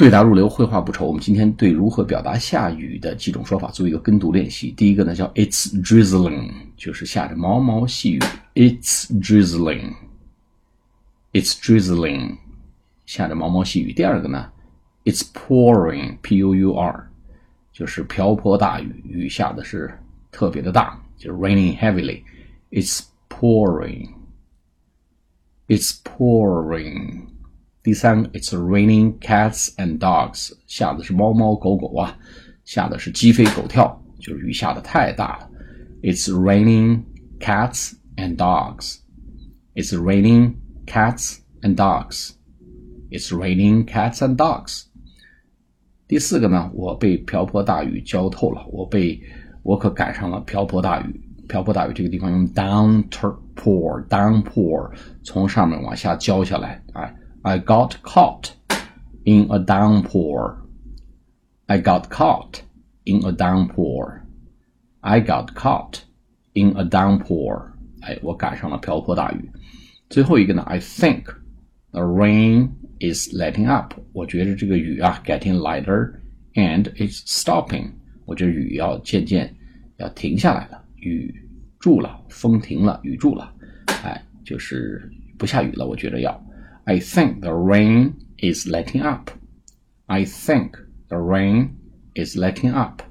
对答如流，绘画不愁。我们今天对如何表达下雨的几种说法做一个跟读练习。第一个呢叫 It's drizzling，就是下着毛毛细雨。It's drizzling，It's drizzling，下着毛毛细雨。第二个呢，It's pouring，P-O-U-R，就是瓢泼大雨，雨下的是特别的大，就是 raining heavily。It's pouring，It's pouring。第三个，It's raining cats and dogs，下的是猫猫狗狗啊，下的是鸡飞狗跳，就是雨下的太大了。It's raining cats and dogs. It's raining cats and dogs. It's raining cats and dogs. 第四个呢，我被瓢泼大雨浇透了，我被我可赶上了瓢泼大雨。瓢泼大雨这个地方用 downpour，downpour 从上面往下浇下来，哎。 I got caught in a downpour. I got caught in a downpour. I got caught in a downpour. 哎，我赶上了瓢泼大雨。最后一个呢，I think the rain is letting up。我觉得这个雨啊，getting lighter and it's stopping。我觉得雨要渐渐要停下来了，雨住了，风停了，雨住了，哎，就是不下雨了。我觉得要。 I think the rain is letting up. I think the rain is letting up.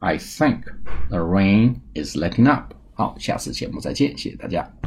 I think the rain is letting up. 好，下次节目再见，谢谢大家。